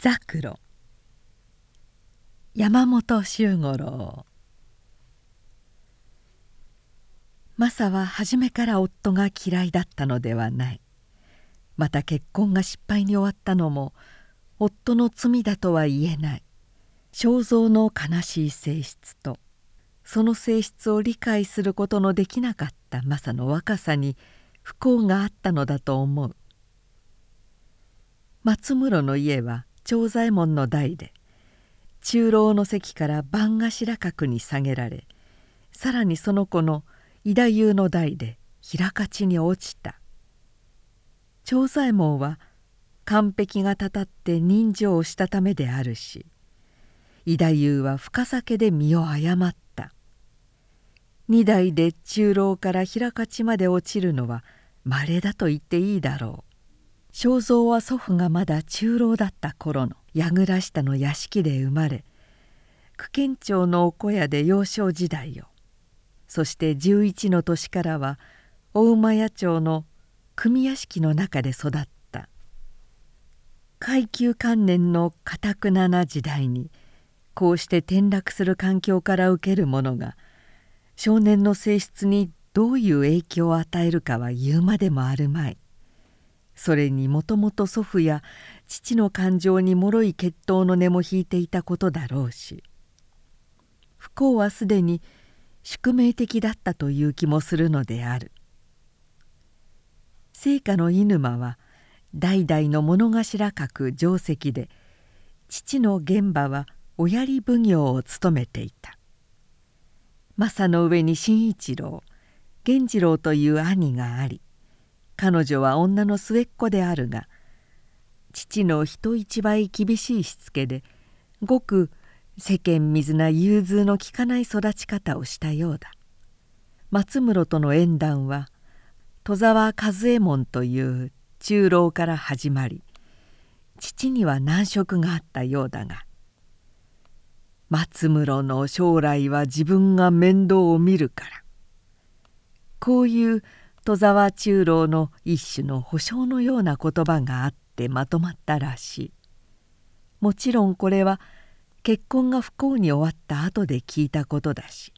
ザクロ。山本周五郎。マサは初めから夫が嫌いだったのではない。また結婚が失敗に終わったのも夫の罪だとは言えない。肖像の悲しい性質とその性質を理解することのできなかったマサの若さに不幸があったのだと思う。松室の家は長左衛門の代で中老の席から番頭閣に下げられさらにその子の伊太夫の代で平勝に落ちた。長左衛門は完璧がたたって人情をしたためであるし伊太夫は深酒で身を誤った。二代で中老から平勝まで落ちるのは稀だと言っていいだろう。正蔵は祖父がまだ中老だった頃の櫓下の屋敷で生まれ久堅町のお小屋で幼少時代をそして11の年からは大馬屋町の組屋敷の中で育った階級観念のかたくなな時代にこうして転落する環境から受けるものが少年の性質にどういう影響を与えるかは言うまでもあるまい。それにもともと祖父や父の感情に脆い血統の根も引いていたことだろうし不幸はすでに宿命的だったという気もするのである。聖火の犬間は代々の物頭閣定石で父の現場はおやり奉行を務めていた。正の上に新一郎源次郎という兄があり彼女は女の末っ子であるが父の人一倍厳しいしつけでごく世間水な融通の利かない育ち方をしたようだ。松室との縁談は戸沢和右衛門という中老から始まり父には難色があったようだが松室の将来は自分が面倒を見るから。こういう戸沢中郎の一種の保証のような言葉があってまとまったらしい。もちろんこれは結婚が不幸に終わった後で聞いたことだし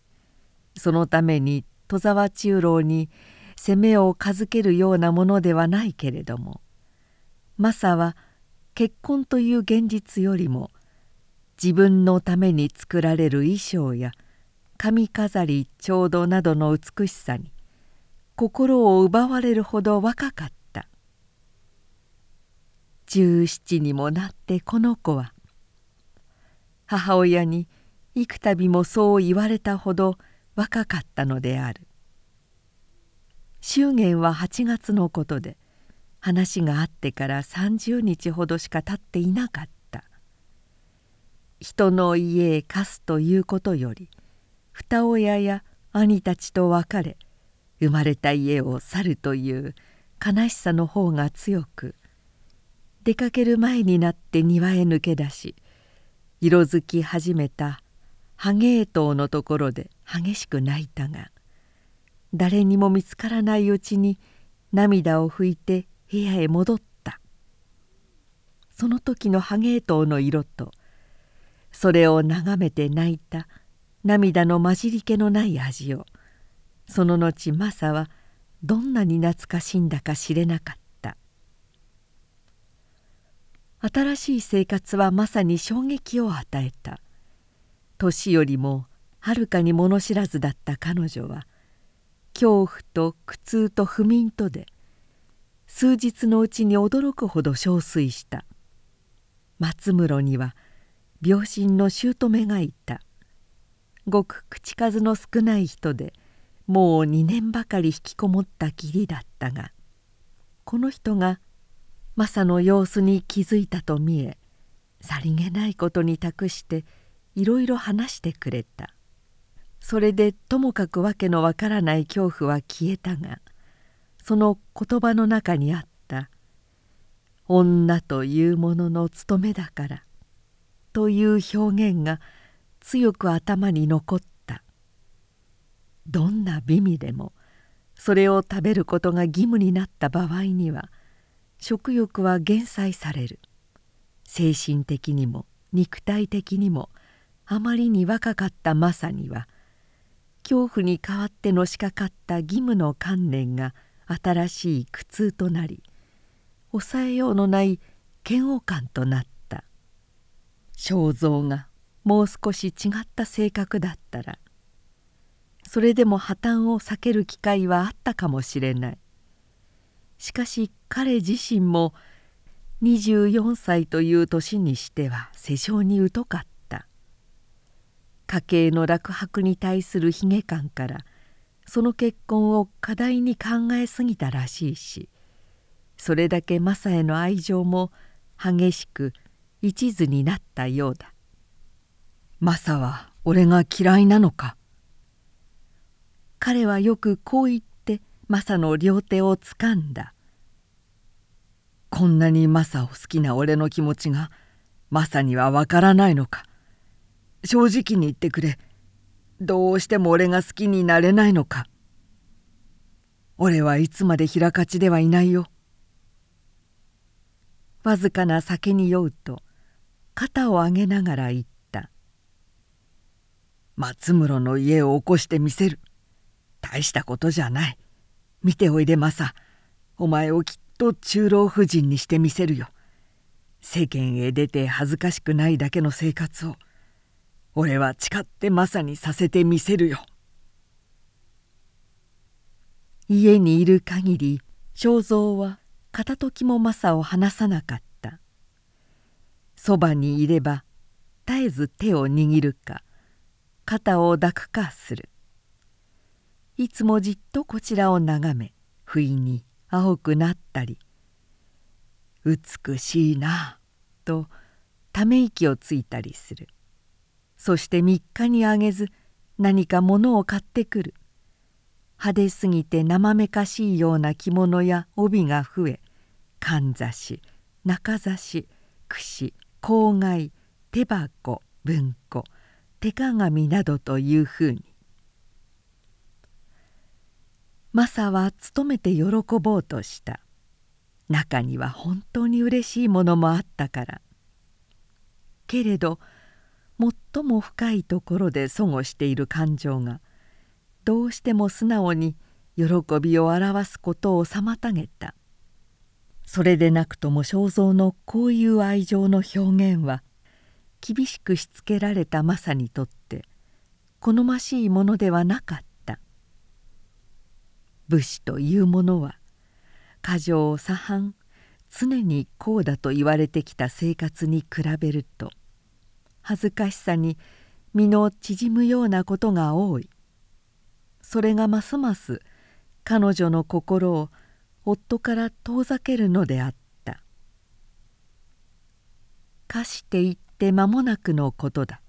そのために戸沢中郎に責めを授けるようなものではないけれどもマサは結婚という現実よりも自分のために作られる衣装や髪飾り調度などの美しさに心を奪われるほど若かった。17にもなってこの子は母親に幾度もそう言われたほど若かったのである。祝言は8月のことで話があってから30日ほどしか経っていなかった。人の家へ貸すということより二親や兄たちと別れ生まれた家を去るという悲しさの方が強く出かける前になって庭へ抜け出し色づき始めたハゲ島のところで激しく泣いたが誰にも見つからないうちに涙を拭いて部屋へ戻った。その時のハゲ島の色とそれを眺めて泣いた涙の混じり気のない味をその後マサはどんなに懐かしんだか知れなかった。新しい生活はまさに衝撃を与えた。年よりもはるかに物知らずだった彼女は恐怖と苦痛と不眠とで数日のうちに驚くほど憔悴した。松室には病身の姑がいた。ごく口数の少ない人でもう2年ばかり引きこもったきりだったがこの人がマサの様子に気づいたと見えさりげないことに託していろいろ話してくれた。それでともかくわけのわからない恐怖は消えたがその言葉の中にあった「女というものの務めだから」という表現が強く頭に残っどんな美味でもそれを食べることが義務になった場合には食欲は減災される。精神的にも肉体的にもあまりに若かったマサには恐怖に代わってのしかかった義務の観念が新しい苦痛となり抑えようのない嫌悪感となった。正蔵がもう少し違った性格だったらそれでも破綻を避ける機会はあったかもしれない。しかし彼自身も24歳という年にしては世情に疎かった。家計の落泊に対する悲劇感からその結婚を過大に考えすぎたらしいしそれだけマサへの愛情も激しく一途になったようだ。マサは俺が嫌いなのか？彼はよくこう言ってマサの両手をつかんだ。こんなにマサを好きな俺の気持ちがマサにはわからないのか。正直に言ってくれ。どうしても俺が好きになれないのか。俺はいつまで平勝ちではいないよ。わずかな酒に酔うと肩を上げながら言った「松室の家を起こしてみせる。大したことじゃない。見ておいでマサ。お前をきっと中老婦人にしてみせるよ。世間へ出て恥ずかしくないだけの生活を。俺は誓ってマサにさせてみせるよ」家にいる限り正蔵は片時もマサを離さなかった。そばにいれば絶えず手を握るか肩を抱くかする。いつもじっとこちらを眺め不意に青くなったり「美しいな」とため息をついたりする。そして3日にあげず何か物を買ってくる。派手すぎて生めかしいような着物や帯が増えかんざし中差し櫛口外手箱文庫手鏡などというふうにマサは勤めて喜ぼうとした。中には本当にうれしいものもあったから。けれど最も深いところでそごしている感情がどうしても素直に喜びを表すことを妨げた。それでなくとも正蔵のこういう愛情の表現は厳しくしつけられたマサにとって好ましいものではなかった。武士というものは過剰左半常にこうだと言われてきた生活に比べると恥ずかしさに身の縮むようなことが多い。それがますます彼女の心を夫から遠ざけるのであった。かして言って間もなくのことだ。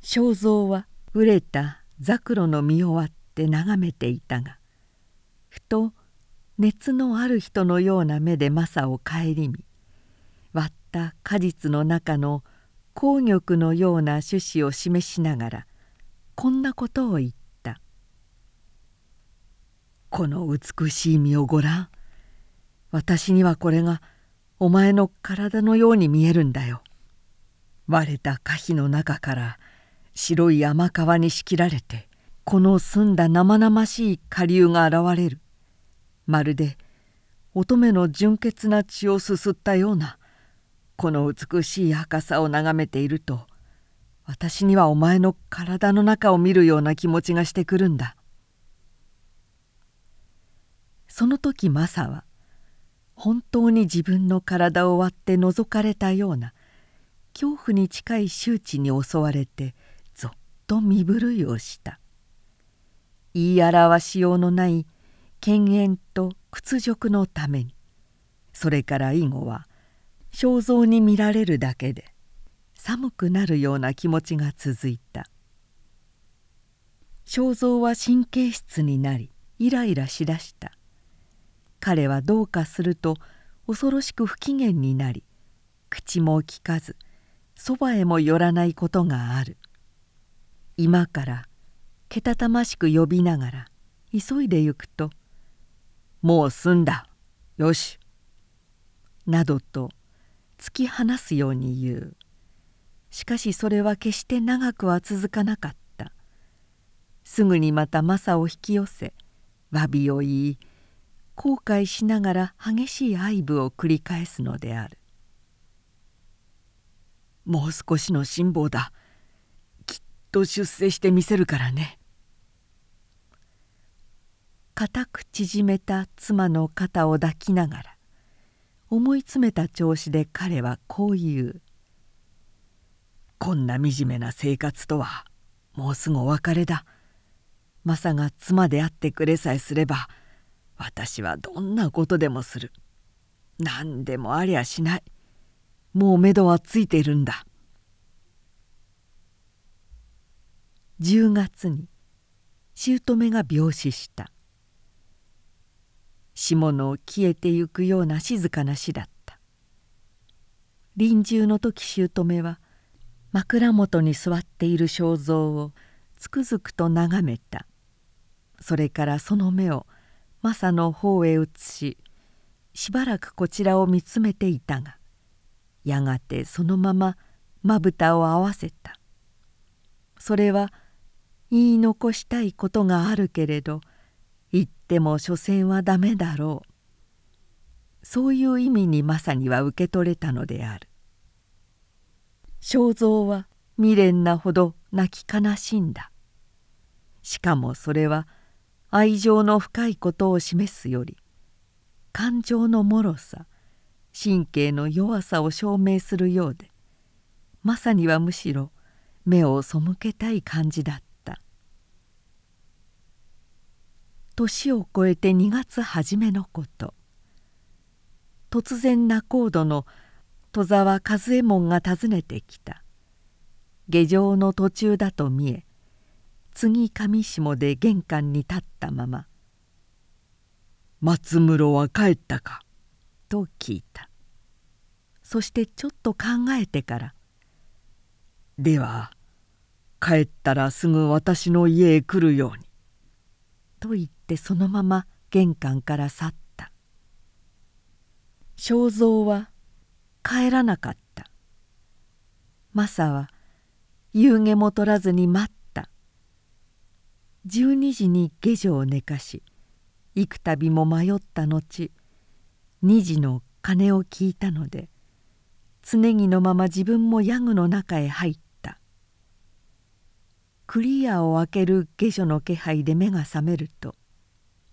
正蔵は熟れたザクロの実を割って眺めていたがふと熱のある人のような目でマサを顧み割った果実の中の紅玉のような種子を示しながらこんなことを言った。この美しい実をごらん私にはこれがお前の体のように見えるんだよ。割れた可否の中から白い甘皮に仕切られてこの澄んだ生々しい下流が現れる。まるで乙女の純潔な血をすすったようなこの美しい赤さを眺めていると私にはお前の体の中を見るような気持ちがしてくるんだ。その時マサは本当に自分の体を割って覗かれたような恐怖に近い周知に襲われてぞっと身震いをした。言い表しようのない犬猿と屈辱のために。それから以後は肖像に見られるだけで寒くなるような気持ちが続いた。肖像は神経質になりイライラしだした。彼はどうかすると恐ろしく不機嫌になり口も利かずそばへも寄らないことがある。今からけたたましく呼びながら急いで行くと「もう済んだ。よし」などと突き放すように言う。しかしそれは決して長くは続かなかった。すぐにまたマサを引き寄せ詫びを言い後悔しながら激しい愛撫を繰り返すのである。もう少しの辛抱だ。きっと出世してみせるからね。固く縮めた妻の肩を抱きながら思い詰めた調子で彼はこう言う「こんな惨めな生活とはもうすぐお別れだ。マサが妻であってくれさえすれば私はどんなことでもする。何でもありゃしない。もう目処はついているんだ。10月に姑が病死した霜の消えてゆくような静かな死だった。臨終の時姑は枕元に座っている肖像をつくづくと眺めた。それからその目をマサの方へ移ししばらくこちらを見つめていたがやがてそのまままぶたを合わせた。それは言い残したいことがあるけれど言っても所詮はダメだろう。そういう意味にまさには受け取れたのである。正蔵は未練なほど泣き悲しんだ。しかもそれは愛情の深いことを示すより感情のもろさ神経の弱さを証明するようでまさにはむしろ目を背けたい感じだった年を越えて2月初めのこと。突然仲人の戸沢和右衛門が訪ねてきた。下城の途中だと見え次上下で玄関に立ったまま「松室は帰ったか?」と聞いた。そしてちょっと考えてから「では帰ったらすぐ私の家へ来るように」と言ってそのまま玄関から去った。正蔵は帰らなかった。マサは夕げも取らずに待った。12時に下女を寝かし幾度も迷った後2時の鐘を聞いたので常着のまま自分もヤグの中へ入った。クリアを開ける下女の気配で目が覚めると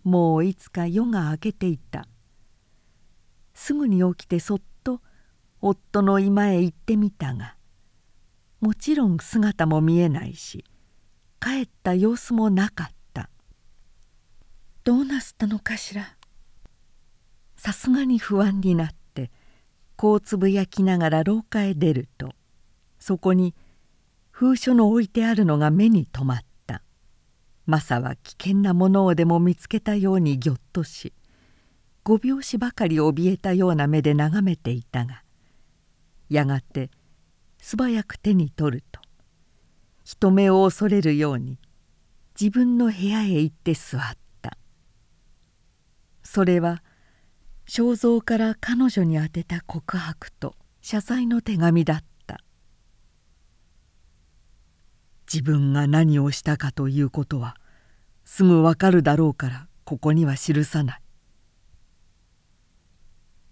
もういつか夜が明けていた。すぐに起きてそっと夫の居間へ行ってみたがもちろん姿も見えないし帰った様子もなかった。どうなすったのかしら？さすがに不安になってこうつぶやきながら廊下へ出るとそこに封書の置いてあるのが目に留まったマサは危険なものをでも見つけたようにぎょっとし5拍子ばかり怯えたような目で眺めていたがやがて素早く手に取ると人目を恐れるように自分の部屋へ行って座った。それは肖像から彼女に宛てた告白と謝罪の手紙だった。自分が何をしたかということはすぐわかるだろうからここには記さない。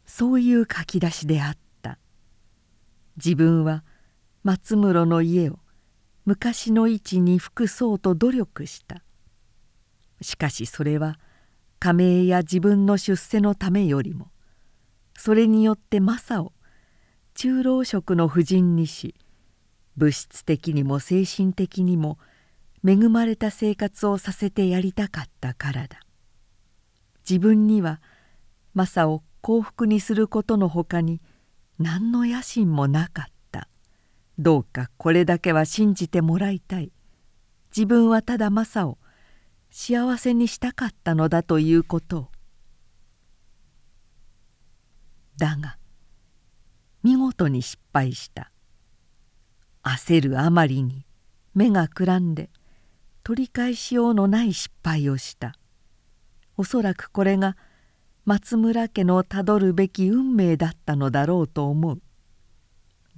そういう書き出しであった。自分は松室の家を昔の位置に服そうと努力した。しかしそれは加盟や自分の出世のためよりもそれによってマサを中老職の婦人にし物質的にも精神的にも恵まれた生活をさせてやりたかったからだ。自分にはマサを幸福にすることのほかに何の野心もなかった。どうかこれだけは信じてもらいたい。自分はただマサを幸せにしたかったのだということを。だが見事に失敗した。焦るあまりに目がくらんで取り返しようのない失敗をした。おそらくこれが松村家のたどるべき運命だったのだろうと思う。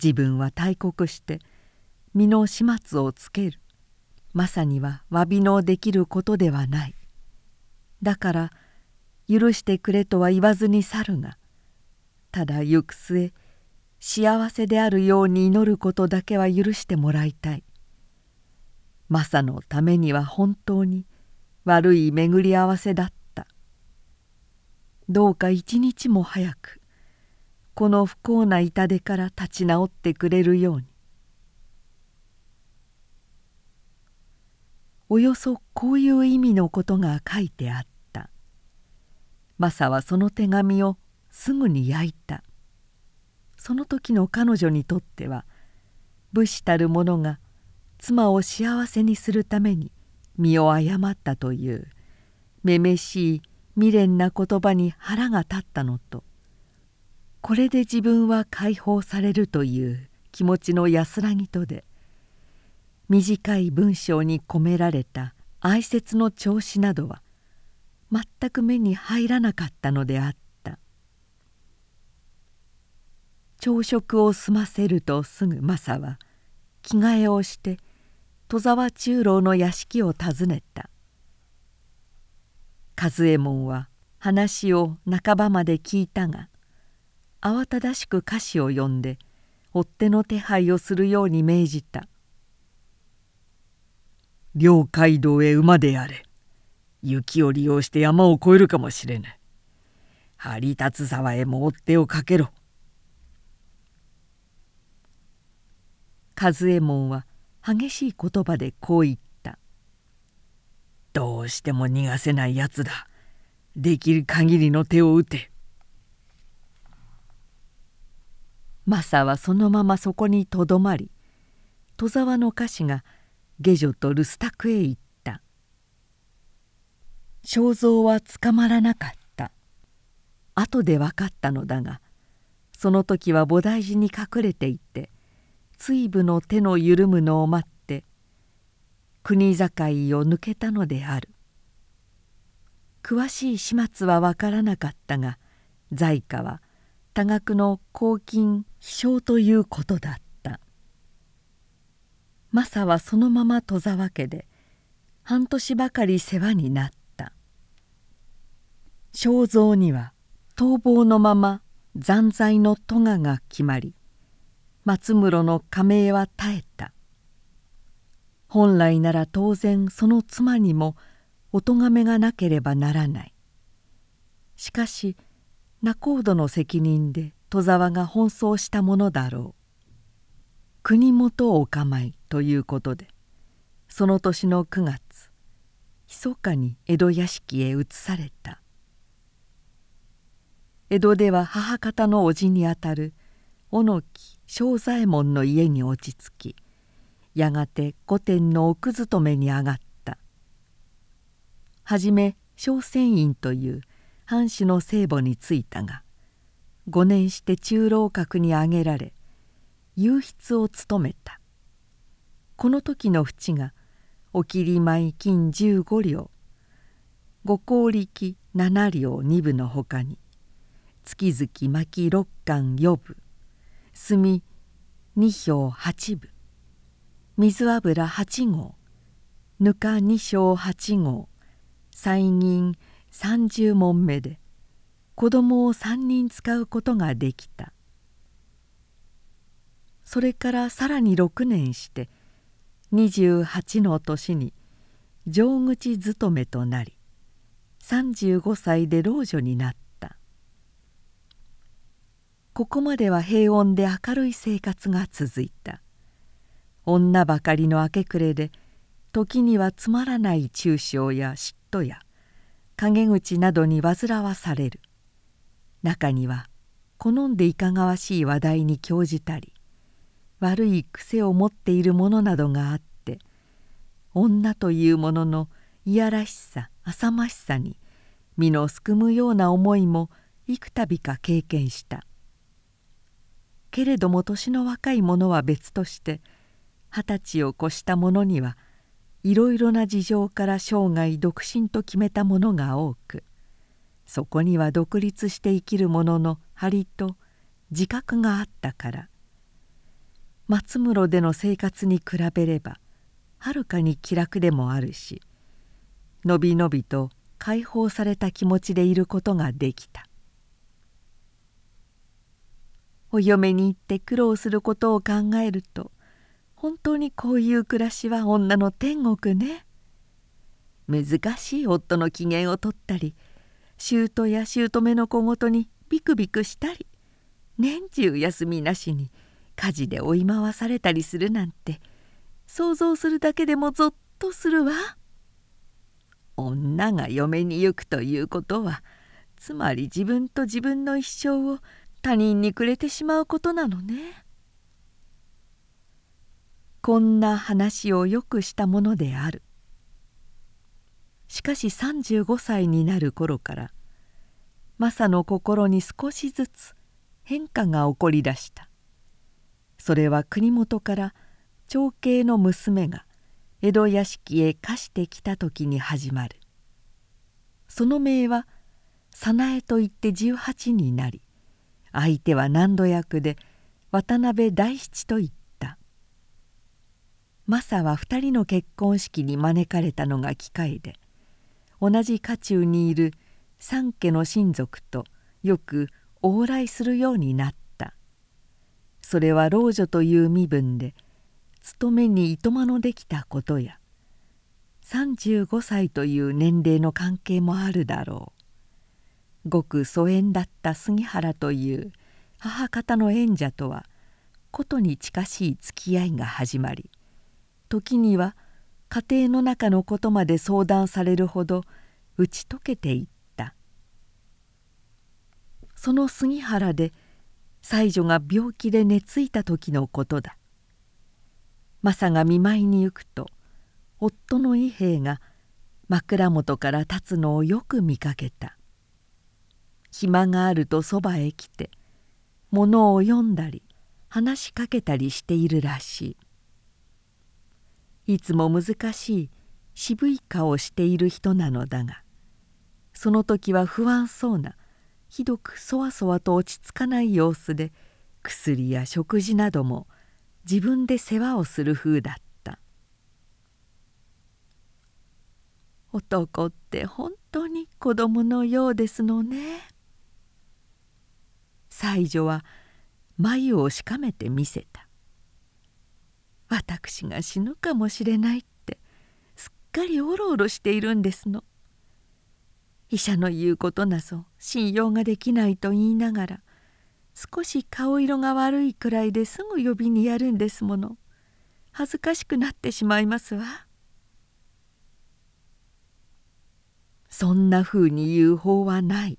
自分は大国して身の始末をつける。まさには詫びのできることではない。だから許してくれとは言わずに去るがただ行く末幸せであるように祈ることだけは許してもらいたい。マサのためには本当に悪い巡り合わせだった。どうか一日も早くこの不幸な痛手から立ち直ってくれるように。およそこういう意味のことが書いてあった。マサはその手紙をすぐに焼いた。その時の彼女にとっては武士たる者が妻を幸せにするために身を誤ったというめめしい未練な言葉に腹が立ったのとこれで自分は解放されるという気持ちの安らぎとで短い文章に込められた哀切の調子などは全く目に入らなかったのであった。朝食を済ませるとすぐマサは着替えをして戸沢中郎の屋敷を訪ねた。和右衛門は話を半ばまで聞いたが慌ただしく歌詞を呼んで追っ手の手配をするように命じた両街道へ馬であれ雪を利用して山を越えるかもしれない。張り立つ沢へも追っ手をかけろ。和右衛門は激しい言葉でこう言った「どうしても逃がせないやつだ。できる限りの手を打て」マサはそのままそこにとどまり戸沢の歌詞が下女と留守宅へ行った。正蔵は捕まらなかった。後で分かったのだがその時は菩提寺に隠れていて追部の手の緩むのを待って国境を抜けたのである。詳しい始末は分からなかったが在家は多額の公金飛翔ということだった。マサはそのまま戸沢家で半年ばかり世話になった。正蔵には逃亡のまま残罪の戸賀が決まり松室の加盟は絶えた。本来なら当然その妻にもお咎めがなければならない。しかし仲人の責任で戸沢が奔走したものだろう。国元お構いということでその年の9月密かに江戸屋敷へ移された。江戸では母方の叔父にあたる小野木正左衛門の家に落ち着きやがて御殿の奥勤めに上がった。はじめ小仙院という藩主の聖母に就いたが5年して中老閣に上げられ右筆を務めた。この時の淵がおきり米金15両五香力7両2部のほかに月々巻6貫4部炭2票8部水油8号。ぬか2升8号。歳銀30問目で。子供を3人使うことができた。それからさらに6年して28の年に上口勤めとなり35歳で老女になった。ここまでは平穏で明るい生活が続いた。女ばかりの明け暮れで時にはつまらない中傷や嫉妬や陰口などに煩わされる。中には好んでいかがわしい話題に興じたり悪い癖を持っているものなどがあって女というもののいやらしさ浅ましさに身のすくむような思いも幾度か経験した。けれども年の若い者は別として二十歳を越した者にはいろいろな事情から生涯独身と決めた者が多くそこには独立して生きる者の張りと自覚があったから。松室での生活に比べればはるかに気楽でもあるしのびのびと解放された気持ちでいることができた。お嫁に行って苦労することを考えると本当にこういう暮らしは女の天国ね難しい夫の機嫌を取ったり姑や姑の小言にビクビクしたり年中休みなしに火事で追い回されたりするなんて想像するだけでもゾッとするわ。女が嫁に行くということはつまり自分と自分の一生を他人にくれてしまうことなのね。こんな話をよくしたものである。しかし35歳になる頃からマサの心に少しずつ変化が起こりだしたそれは国元から長兄の娘が江戸屋敷へ貸してきた時に始まるその名は早苗といって18になり相手は難度役で渡辺大七と言った。マサは2人の結婚式に招かれたのが機会で同じ家中にいる三家の親族とよく往来するようになった。それは老女という身分で勤めにいとまのできたことや35歳という年齢の関係もあるだろう。ごく疎遠だった杉原という母方の縁者とはことに近しい付き合いが始まり時には家庭の中のことまで相談されるほど打ち解けていった。その杉原で妻女が病気で寝ついた時のことだ。マサが見舞いに行くと夫の伊兵衛が枕元から立つのをよく見かけた。暇があるとそばへ来て物を読んだり話しかけたりしているらしい。いつも難しい渋い顔をしている人なのだがその時は不安そうなひどくそわそわと落ち着かない様子で薬や食事なども自分で世話をする風だった。男って本当に子供のようですのね。妻女は眉をしかめてみせた。私が死ぬかもしれないってすっかりおろおろしているんですの。医者の言うことなぞ信用ができないと言いながら少し顔色が悪いくらいですぐ呼びにやるんですもの。恥ずかしくなってしまいますわ。そんなふうに言う法はない。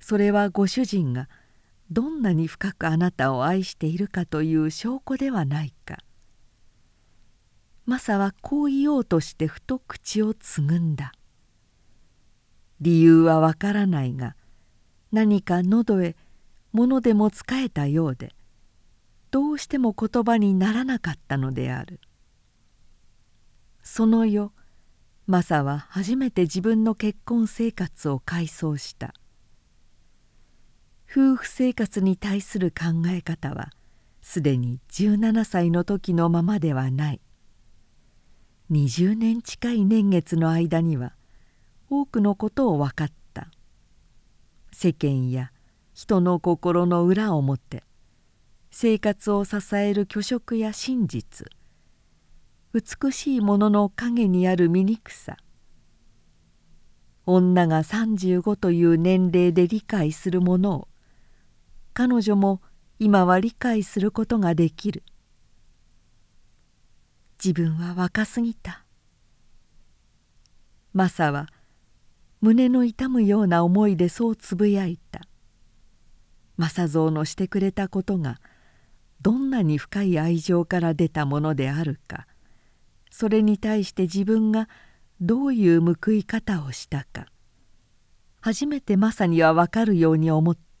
それはご主人がどんなに深くあなたを愛しているかという証拠ではないか。マサはこう言おうとしてふと口をつぐんだ。理由はわからないが何か喉へ物でもつかえたようでどうしても言葉にならなかったのである。その夜マサは初めて自分の結婚生活を回想した。夫婦生活に対する考え方はすでに17歳の時のままではない。20年近い年月の間には多くのことを分かった。世間や人の心の裏表生活を支える虚飾や真実美しいものの陰にある醜さ女が35という年齢で理解するものを彼女も今は理解することができる。自分は若すぎた。マサは胸の痛むような思いでそうつぶやいた。正蔵のしてくれたことがどんなに深い愛情から出たものであるか。それに対して自分がどういう報い方をしたか。初めてマサには分かるように思った。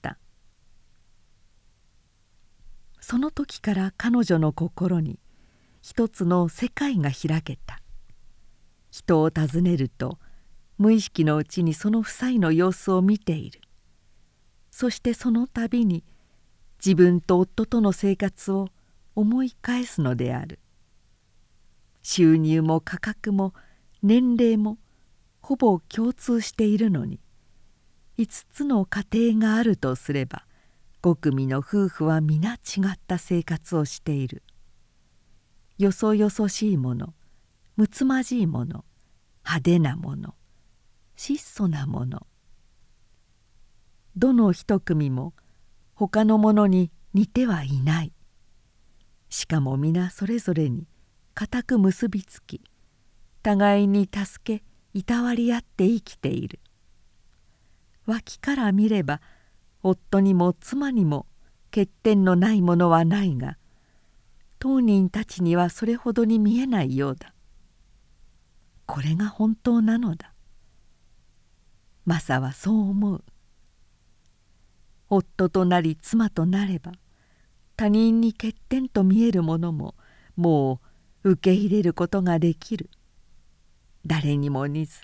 その時から彼女の心に一つの世界が開けた。人を訪ねると無意識のうちにその夫妻の様子を見ている。そしてその度に自分と夫との生活を思い返すのである。収入も価格も年齢もほぼ共通しているのに5つの家庭があるとすれば5組の夫婦は皆違った生活をしている。よそよそしいものむつまじいもの派手なもの質素なもの。どの一組も他のものに似てはいない。しかも皆それぞれに固く結びつき互いに助けいたわり合って生きている。脇から見れば夫にも妻にも欠点のないものはないが当人たちにはそれほどに見えないようだ。これが本当なのだ。マサはそう思う。夫となり妻となれば他人に欠点と見えるものももう受け入れることができる。誰にも似ず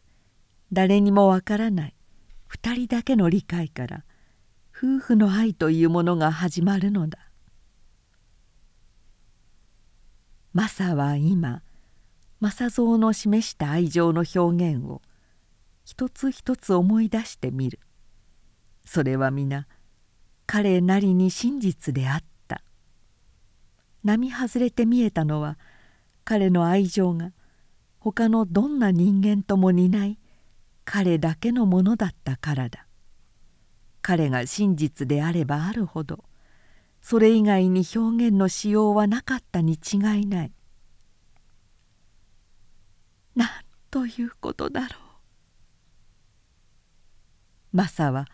誰にもわからない二人だけの理解から夫婦の愛というものが始まるのだ。マサは今正蔵の示した愛情の表現を一つ一つ思い出してみる。それは皆彼なりに真実であった。並外れて見えたのは彼の愛情が他のどんな人間とも似ない彼だけのものだったからだ。彼が真実であればあるほどそれ以外に表現のしようはなかったに違いない。なんということだろう。マサは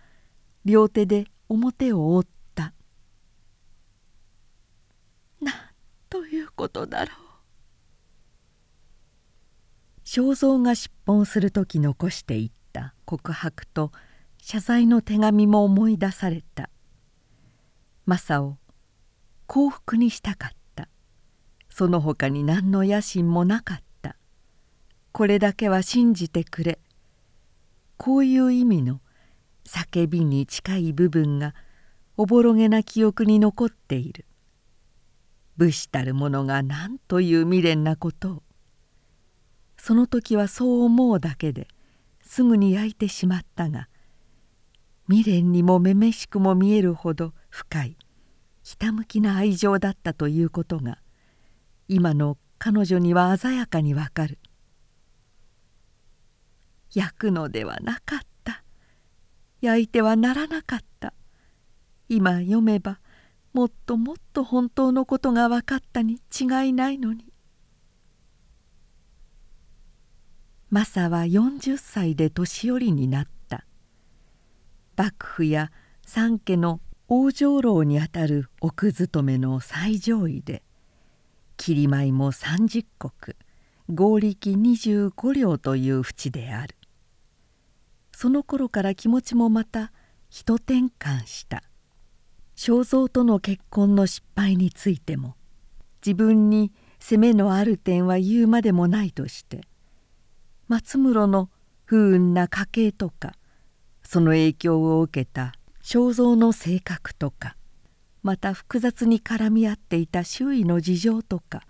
両手で表を覆った。なんということだろう。正蔵が出奔する時残していった告白と謝罪の手紙も思い出された。マサを幸福にしたかった。その他に何の野心もなかった。これだけは信じてくれ。こういう意味の叫びに近い部分がおぼろげな記憶に残っている。武士たる者が何という未練なことを。その時はそう思うだけですぐに焼いてしまったが未練にもめめしくも見えるほど深いひたむきな愛情だったということが今の彼女には鮮やかにわかる。焼くのではなかった。焼いてはならなかった。今読めばもっともっと本当のことが分かったに違いないのに。マサは40歳で年寄りになった。幕府や三家の往生楼にあたる奥勤めの最上位で切米も30石合力25両という淵である。その頃から気持ちもまた一転換した。正蔵との結婚の失敗についても自分に責めのある点は言うまでもないとして松室の不運な家系とかその影響を受けた正蔵の性格とかまた複雑に絡み合っていた周囲の事情とか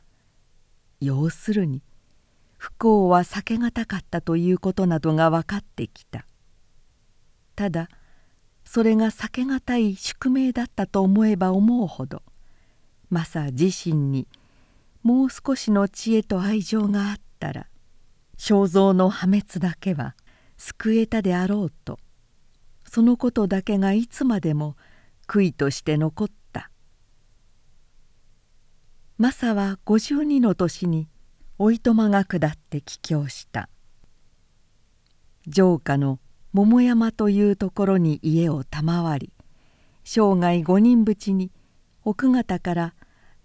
要するに不幸は避けがたかったということなどが分かってきた。ただそれが避けがたい宿命だったと思えば思うほどマサ自身にもう少しの知恵と愛情があったら正蔵の破滅だけは救えたであろうとそのことだけがいつまでも悔いとして残った。マサは52の年においとまが下って帰郷した。城下の桃山というところに家を賜り生涯五人淵に奥方から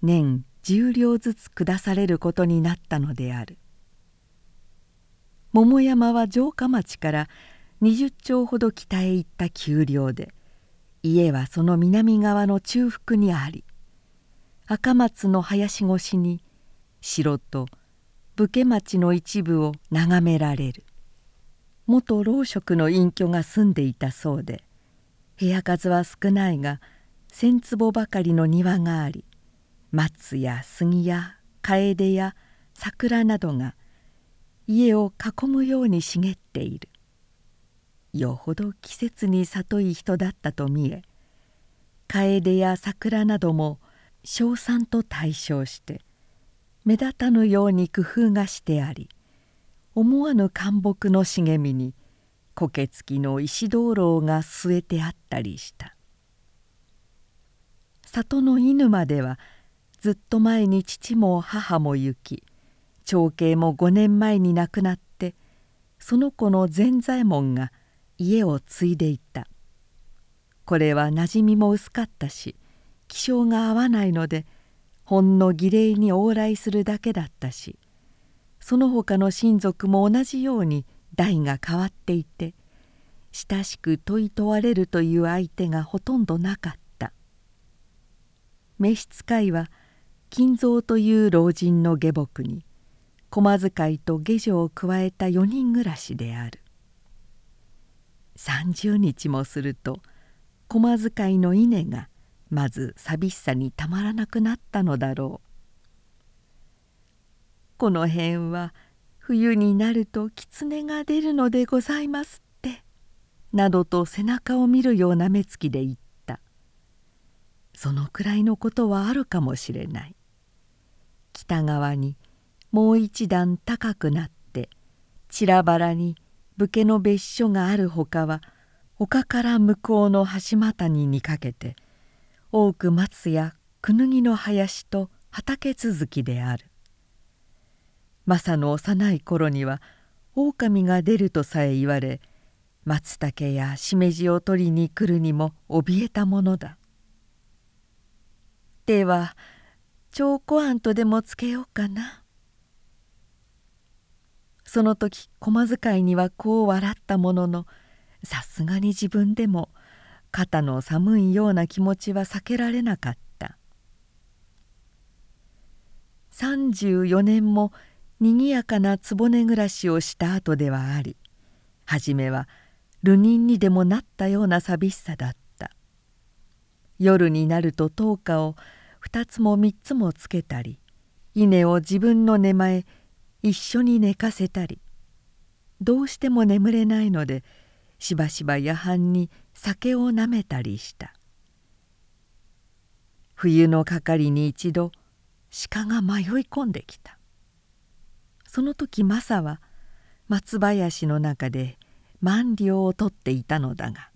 年10両ずつ下されることになったのである。桃山は城下町から20丁ほど北へ行った丘陵で家はその南側の中腹にあり赤松の林越しに城と武家町の一部を眺められる。元老職の隠居が住んでいたそうで部屋数は少ないが1,000坪ばかりの庭があり松や杉や楓や桜などが家を囲むように茂っている。よほど季節に里い人だったと見え楓や桜なども称賛と対称して目立たぬように工夫がしてあり思わぬ干木の茂みに苔付きの石灯籠が据えてあったりした。里の犬まではずっと前に父も母も行き長兄も5年前に亡くなってその子の善左衛門が家を継いでいた。これは馴染みも薄かったし気性が合わないのでほんの儀礼に往来するだけだったしその他の親族も同じように代が変わっていて親しく問い問われるという相手がほとんどなかった。召使いは金蔵という老人の下僕に駒使いと下女を加えた4人暮らしである。30日もすると駒使いの稲がまず寂しさにたまらなくなったのだろう。この辺は冬になると狐が出るのでございますって」などと背中を見るような目つきで言った。そのくらいのことはあるかもしれない。北側にもう一段高くなって散らばらに武家の別所があるほかは丘から向こうの橋股ににかけて多く松やクヌギの林と畑続きである。正の幼い頃には狼が出るとさえ言われ松茸やしめじを取りに来るにも怯えたものだ。では長子庵とでもつけようかな。その時駒使いにはこう笑ったもののさすがに自分でも肩の寒いような気持ちは避けられなかった。34年もにぎやかな局暮らしをした後ではあり初めは流人にでもなったような寂しさだった。夜になると灯火を2つも3つもつけたり稲を自分の寝前一緒に寝かせたりどうしても眠れないのでしばしば夜半に酒をなめたりした。冬の係に一度鹿が迷い込んできた。その時マサは松林の中で万両を取っていたのだが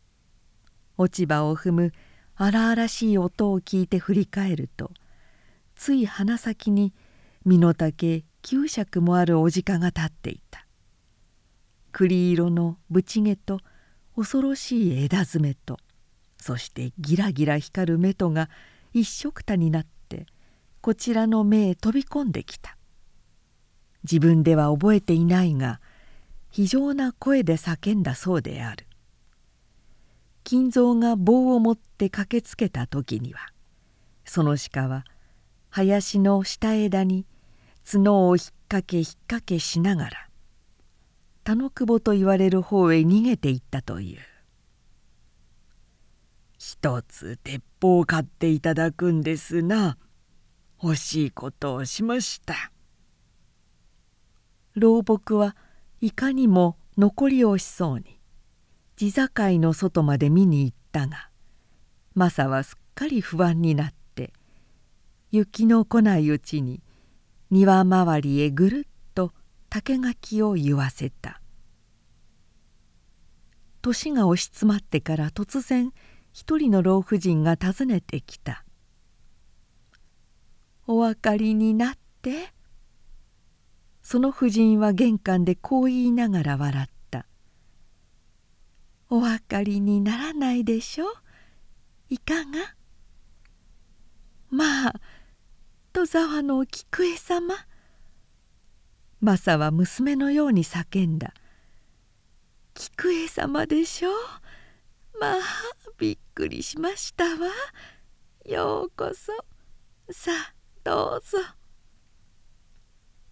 落ち葉を踏む荒々しい音を聞いて振り返るとつい鼻先に身の丈九尺もあるおじかが立っていた。栗色のぶち毛と恐ろしい枝詰めとそしてギラギラ光る目とが一緒くたになってこちらの目へ飛び込んできた。自分では覚えていないが非常な声で叫んだそうである。金蔵が棒を持って駆けつけた時にはその鹿は林の下枝に角を引っ掛け引っ掛けしながら田之久保と言われる方へ逃げていったという「一つ鉄砲を買っていただくんですな。欲しいことをしました」老木はいかにも残りをしそうに地境の外まで見に行ったがマサはすっかり不安になって雪の来ないうちに庭周りへぐるっと竹垣を言わせた。年が押し詰まってから突然一人の老婦人が訪ねてきた「お分かりになって」その婦人は玄関でこう言いながら笑った「お分かりにならないでしょ？いかが?」まあ戸沢の菊江様マサは娘のように叫んだ「菊江様でしょまあびっくりしましたわ。ようこそ。さあどうぞ」。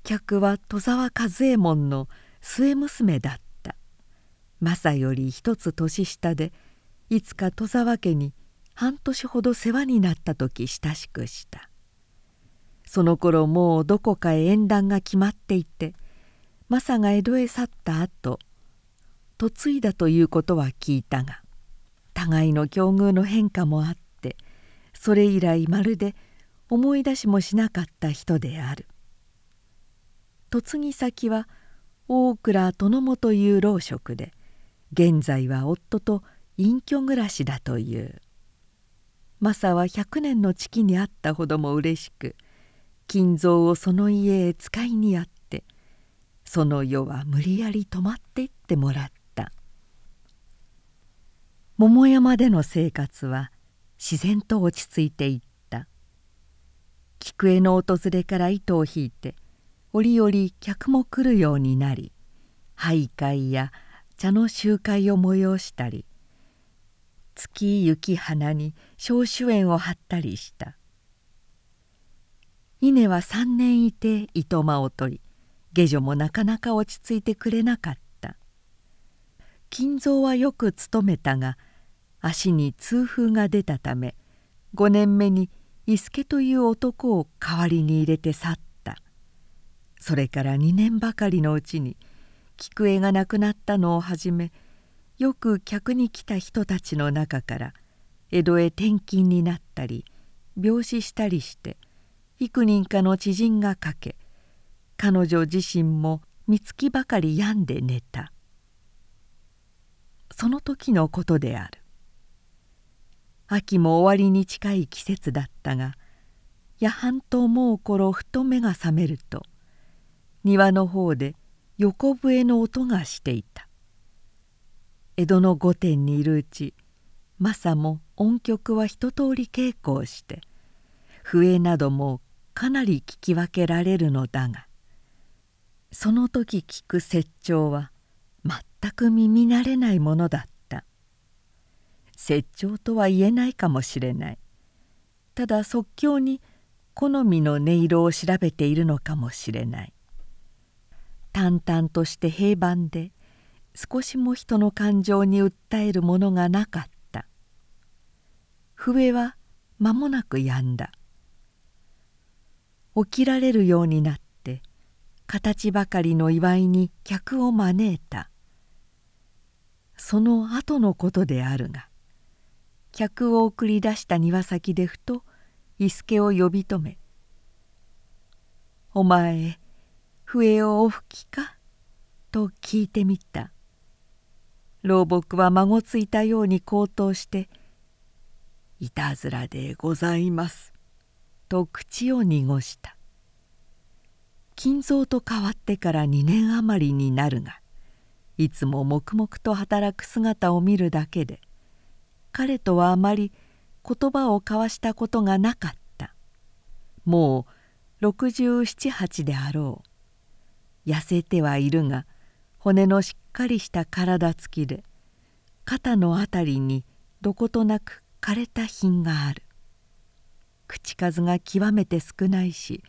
客は戸沢和右衛門の末娘だった。正より一つ年下でいつか戸沢家に半年ほど世話になった時親しくした。その頃もうどこかへ縁談が決まっていてマサが江戸へ去った後嫁いだということは聞いたが互いの境遇の変化もあってそれ以来まるで思い出しもしなかった人である。嫁ぎ先は大倉殿もという老職で現在は夫と隠居暮らしだという。マサは100年の月にあったほどもうれしく金蔵をその家へ使いにあってその世は無理やり泊まっていってもらった。桃山での生活は自然と落ち着いていった。菊江の訪れから糸を引いて折々客も来るようになり徘徊や茶の集会を催したり月雪花に小主演を張ったりした。稲は3年いて糸間を取り下女もなかなか落ち着いてくれなかった。金蔵はよく勤めたが足に痛風が出たため5年目に伊助という男を代わりに入れて去った。それから2年ばかりのうちに菊江が亡くなったのをはじめよく客に来た人たちの中から江戸へ転勤になったり病死したりして幾人かの知人がかけ彼女自身も三月ばかり病んで寝た。その時のことである。秋も終わりに近い季節だったが夜半と思う頃ふと目が覚めると庭の方で横笛の音がしていた。江戸の御殿にいるうちマサも音曲は一通り稽古をして笛などもかなり聞き分けられるのだがその時聞く説調は全く耳慣れないものだった。説調とは言えないかもしれない。ただ即興に好みの音色を調べているのかもしれない。淡々として平板で少しも人の感情に訴えるものがなかった。笛は間もなく止んだ。起きられるようになって形ばかりの祝いに客を招いた。その後のことであるが客を送り出した庭先でふと伊助を呼び止め「お前笛をお吹きか?」と聞いてみた。老木は孫ついたように高騰して「いたずらでございます」と口を濁した。金蔵と変わってから2年余りになるがいつも黙々と働く姿を見るだけで彼とはあまり言葉を交わしたことがなかった。もう678であろう。痩せてはいるが骨のしっかりした体つきで肩の辺りにどことなく枯れた品がある。口数が極めて少ないし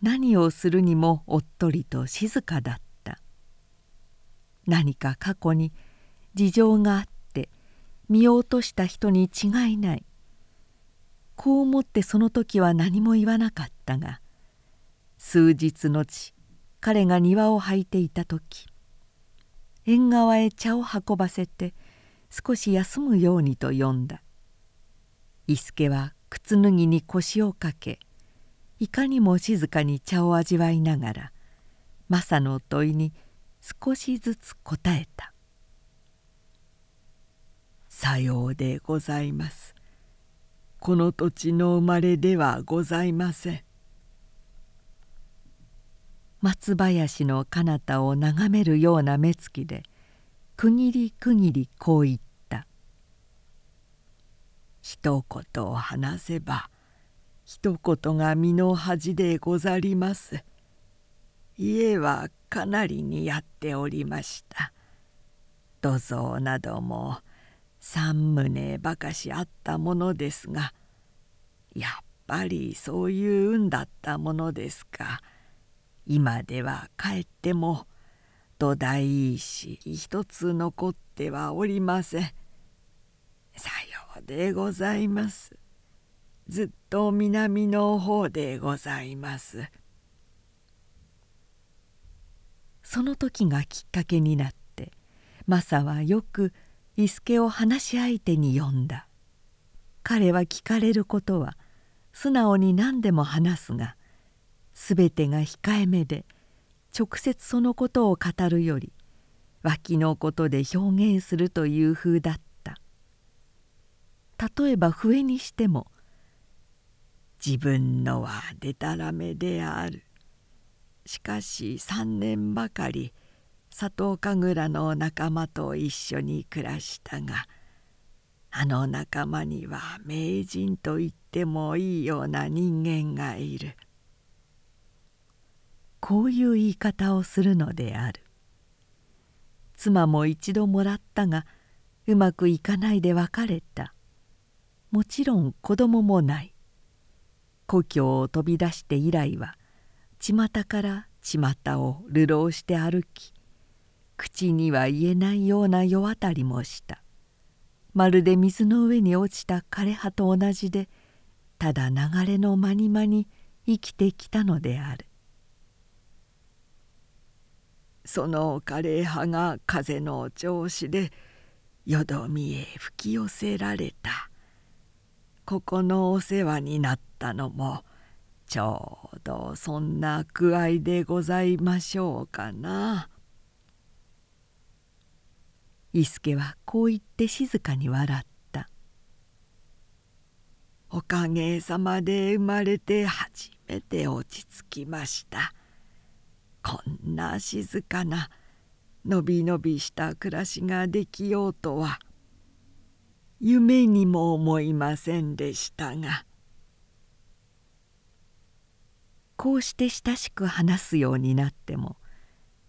何をするにもおっとりと静かだった。何か過去に事情があって見落とした人に違いない。こう思ってその時は何も言わなかったが数日後彼が庭を履いていた時縁側へ茶を運ばせて少し休むようにと呼んだ。伊助は靴脱ぎに腰をかけいかにも静かに茶を味わいながらマサの問いに少しずつ答えた「さようでございます。この土地の生まれではございません」松林の彼方を眺めるような目つきで区切り区切りこう言った「一言を話せば一言が身の恥でござります」家はかなりにやっておりました。土蔵なども三棟ばかしあったものですがやっぱりそういう運だったものですか。今では帰っても土台石一つ残ってはおりません。さようでございます。ずっと南の方でございます」その時がきっかけになってマサはよく伊助を話し相手に呼んだ。彼は聞かれることは素直に何でも話すが全てが控えめで直接そのことを語るより脇のことで表現するという風だった。例えば笛にしても「自分のはでたらめである」しかし3年ばかり佐藤神楽の仲間と一緒に暮らしたがあの仲間には名人と言ってもいいような人間がいる。こういう言い方をするのである。妻も一度もらったがうまくいかないで別れた。もちろん子供もない。故郷を飛び出して以来は巷から巷を流浪して歩き口には言えないような世渡りもした。まるで水の上に落ちた枯葉と同じでただ流れのまにまに生きてきたのである。その枯葉が風の調子で淀みへ吹き寄せられた。ここのお世話になったのもちょうどそんな具合でございましょうかな。伊助はこう言って静かに笑った「おかげさまで生まれて初めて落ち着きました」こんな静かなのびのびした暮らしができようとは。夢にも思いませんでしたが。こうして親しく話すようになっても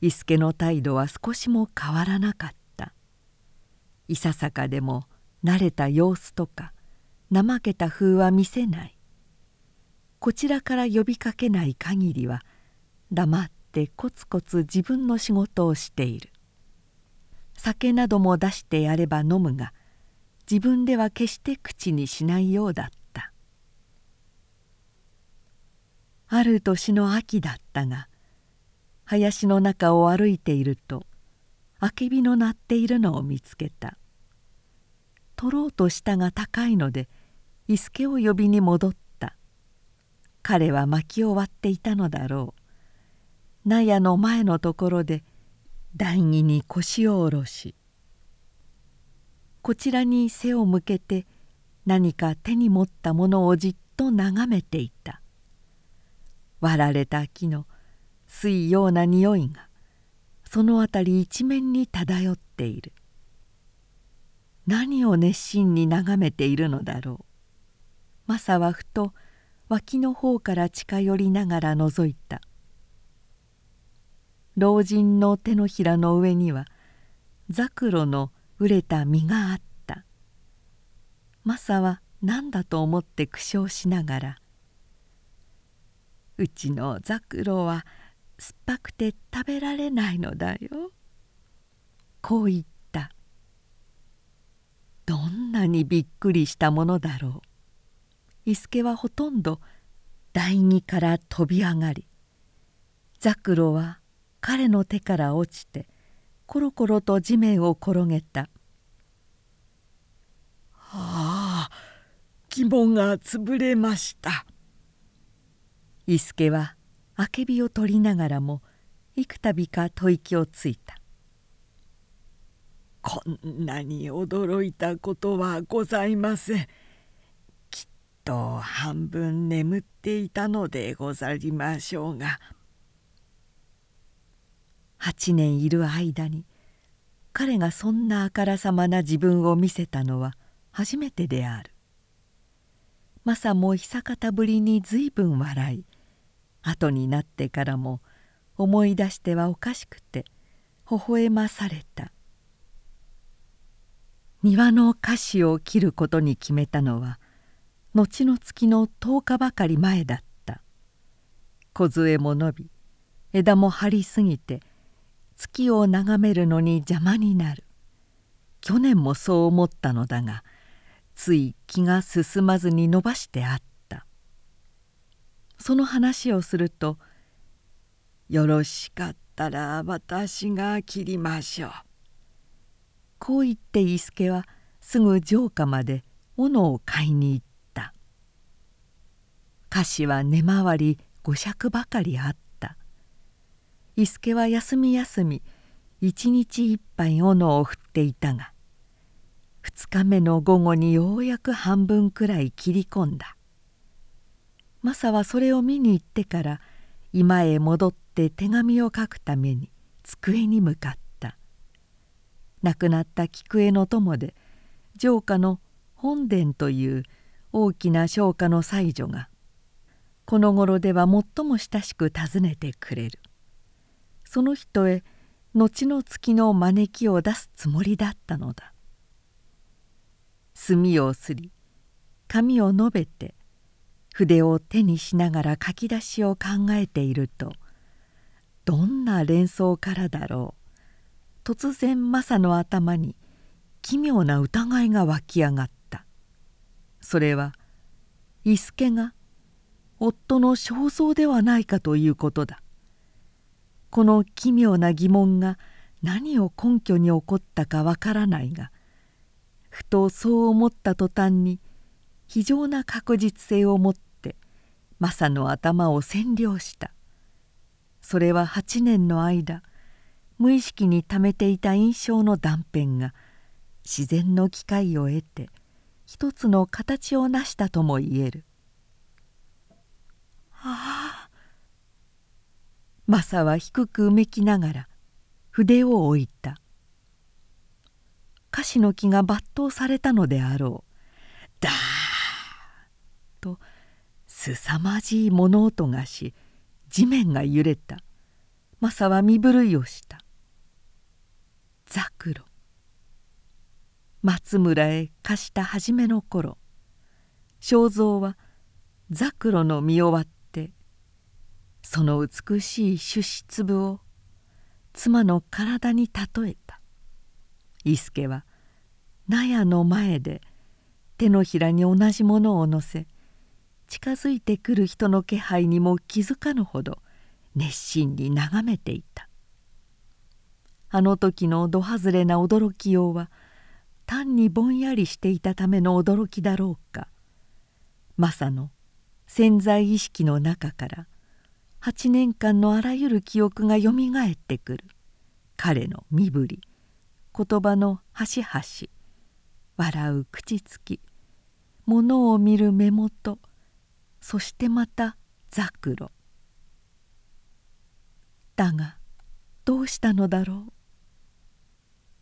伊助の態度は少しも変わらなかった。いささかでも慣れた様子とか怠けた風は見せない。こちらから呼びかけない限りは黙ってコツコツ自分の仕事をしている。酒なども出してやれば飲むが自分では決して口にしないようだった。ある年の秋だったが林の中を歩いているとあけびの鳴っているのを見つけた。取ろうとしたが高いので伊助を呼びに戻った。彼は薪を割っていたのだろう。納屋の前のところで台木に腰を下ろしこちらに背を向けて何か手に持ったものをじっと眺めていた。割られた木の水ような匂いがその辺り一面に漂っている。何を熱心に眺めているのだろう。マサはふと脇の方から近寄りながら覗いた。老人の手のひらの上にはザクロの熟れた実があった。マサは何だと思って苦笑しながらうちのザクロは酸っぱくて食べられないのだよ」こう言ったどんなにびっくりしたものだろう伊助はほとんど台木から飛び上がりザクロは彼の手から落ちてコロコロと地面を転げた「ああ肝が潰れました」伊助はあけびを取りながらも幾度か吐息をついた「こんなに驚いたことはございません。きっと半分眠っていたのでござりましょうが」8年いる間に彼がそんなあからさまな自分を見せたのは初めてである。マサも久方ぶりに随分笑い後になってからも思い出してはおかしくて微笑まされた庭の菓子を切ることに決めたのは後の月の10日ばかり前だった梢も伸び枝も張りすぎて月を眺めるのに邪魔になる。去年もそう思ったのだがつい気が進まずに伸ばしてあった。その話をすると「よろしかったら私が切りましょう」こう言って伊助はすぐ城下まで斧を買いに行った。菓子は根回り五尺ばかりあった。伊助は休み休み一日一杯斧を振っていたが2日目の午後にようやく半分くらい切り込んだ。マサはそれを見に行ってから居間へ戻って手紙を書くために机に向かった。亡くなった菊江の友で城下の本殿という大きな商家の妻女がこの頃では最も親しく訪ねてくれる。その人へ後の月の招きを出すつもりだったのだ。墨をすり紙を述べて筆を手にしながら書き出しを考えているとどんな連想からだろう。突然マサの頭に奇妙な疑いが湧き上がった。それは伊助が夫の肖像ではないかということだ。この奇妙な疑問が何を根拠に起こったかわからないがふとそう思った途端に非常な確実性を持ってマサの頭を占領したそれは8年の間無意識にためていた印象の断片が自然の機会を得て一つの形を成したとも言える。ああマサは低くうめきながら筆を置いた。樫の木が抜刀されたのであろう。ダーとすさまじい物音がし地面が揺れた。マサは身震いをした。ザクロ。松村へ貸した初めの頃正蔵はザクロの見終わってその美しい種子粒を妻の体に例えた。伊助は納屋の前で手のひらに同じものを乗せ近づいてくる人の気配にも気づかぬほど熱心に眺めていた。あの時のど外れな驚きようは単にぼんやりしていたための驚きだろうか。マサの潜在意識の中から8年間のあらゆる記憶がよみがえってくる。彼の身振り言葉の端々笑う口つき物を見る目元そしてまたザクロだがどうしたのだろう。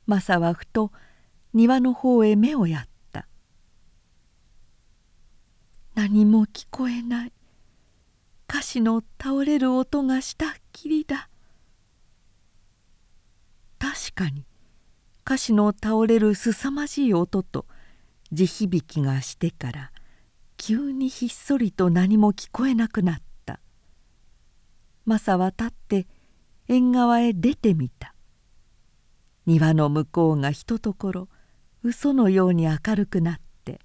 マサはふと庭の方へ目をやった。何も聞こえない。歌詞の倒れる音がしたきりだ。確かに歌詞の倒れるすさまじい音と地響きがしてから急にひっそりと何も聞こえなくなった。マサは立って縁側へ出てみた。庭の向こうがひとところ嘘のように明るくなって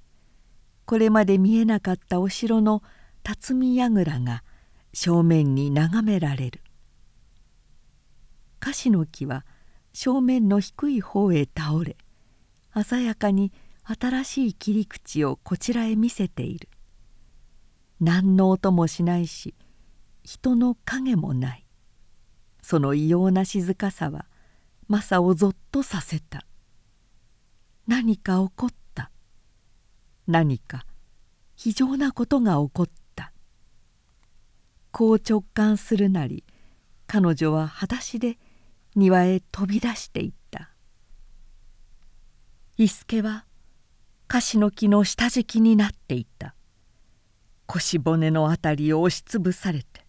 これまで見えなかったお城の辰巳櫓が正面に眺められる。樫の木は正面の低い方へ倒れ鮮やかに新しい切り口をこちらへ見せている。何の音もしないし人の影もない。その異様な静かさはマサをぞっとさせた。何か起こった。何か非常なことが起こった。こう直感するなり彼女は裸足で庭へ飛び出していった。伊助は樫の木の下敷きになっていた。腰骨の辺りを押しつぶされて。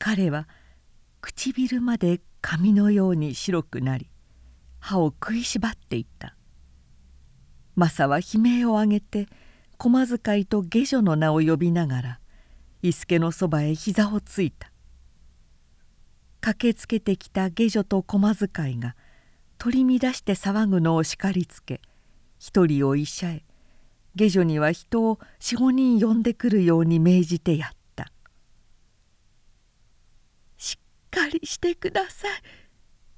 彼は唇まで紙のように白くなり歯を食いしばっていた。マサは悲鳴を上げて駒遣いと下女の名を呼びながら伊助のそばへ膝をついた。駆けつけてきた下女と駒遣いが取り乱して騒ぐのを叱りつけ一人を医者へ。下女には人を45人呼んでくるように命じてやった「しっかりしてください。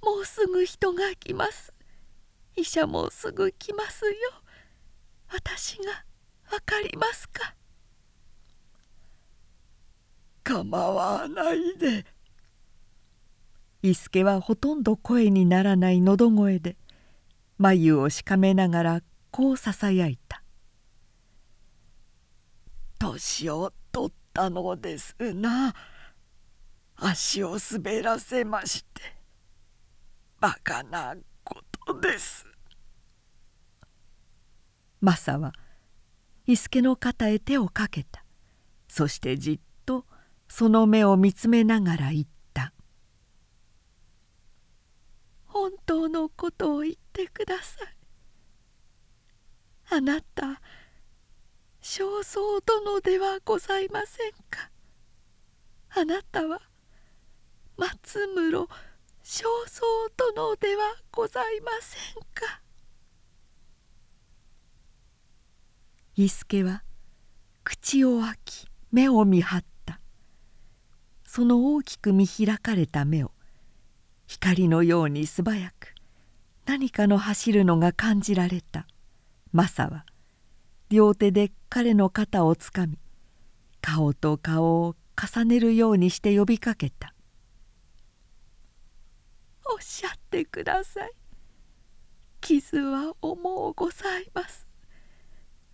もうすぐ人が来ます。医者もすぐ来ますよ。私が分かりますか?」構わないで。伊助はほとんど声にならない喉声で眉をしかめながらこうささやいた「年を取ったのですな。足を滑らせましてバカなことです」マサは伊助の肩へ手をかけた。そしてじっその目を見つめながら言った「本当のことを言ってください」あなた正蔵殿ではございませんか。あなたは松室正蔵殿ではございませんか。伊助は口を開き目を見張った。その大きく見開かれた目を光のように素早く何かの走るのが感じられた。マサは両手で彼の肩をつかみ顔と顔を重ねるようにして呼びかけた「おっしゃってください。傷は重うございます。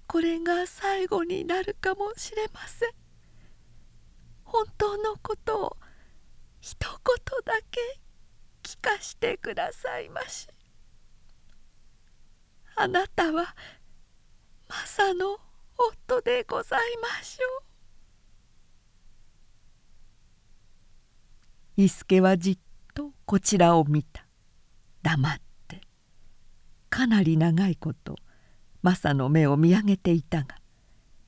これが最後になるかもしれません。本当のことを一言だけ聞かしてくださいまし」あなたはマサの夫でございましょう。伊助はじっとこちらを見た。黙って。かなり長いことマサの目を見上げていたが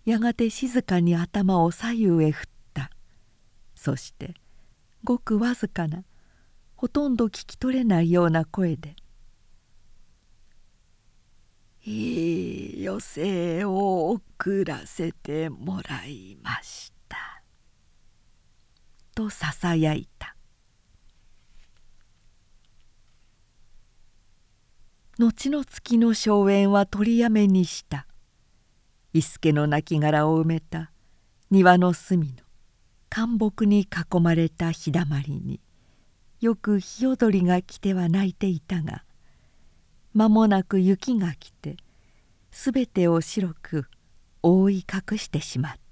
やがて静かに頭を左右へ振ったそしてごくわずかなほとんど聞き取れないような声でいい余生を送らせてもらいました」とささやいた。後の月の荘園は取りやめにした。伊助の亡骸を埋めた庭の隅の灌木に囲まれた日だまりに。よくヒヨドリが来ては泣いていたが間もなく雪が来てすべてを白く覆い隠してしまった。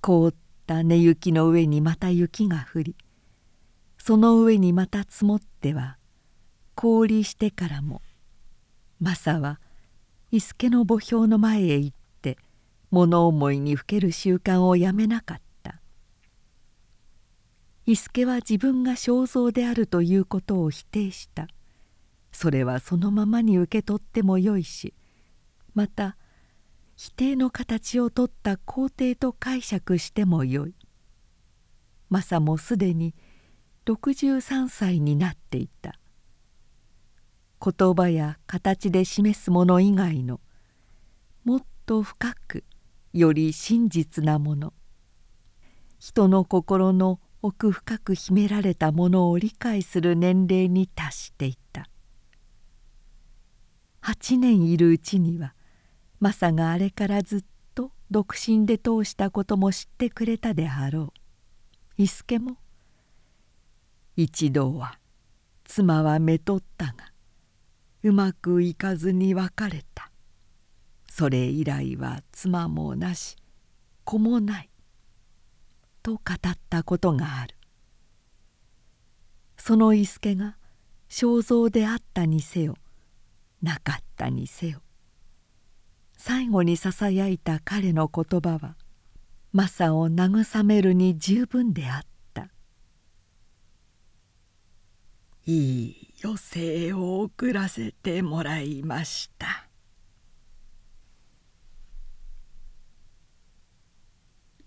凍った根雪の上にまた雪が降りその上にまた積もっては氷してからもマサは伊助の墓標の前へ行って物思いにふける習慣をやめなかった。伊助は自分が肖像であるということを否定した。それはそのままに受け取ってもよいしまた否定の形をとった肯定と解釈してもよい。マサもすでに63歳になっていた。言葉や形で示すもの以外のもっと深くより真実なもの。人の心の奥深く秘められたものを理解する年齢に達していた。8年いるうちにはマサがあれからずっと独身で通したことも知ってくれたであろう。伊助も一度は妻はめとったがうまくいかずに別れた。それ以来は妻もなし子もないと語ったことがある。その伊助が肖像であったにせよなかったにせよ最後にささやいた彼の言葉はマサを慰めるに十分であった。いい余生を送らせてもらいました。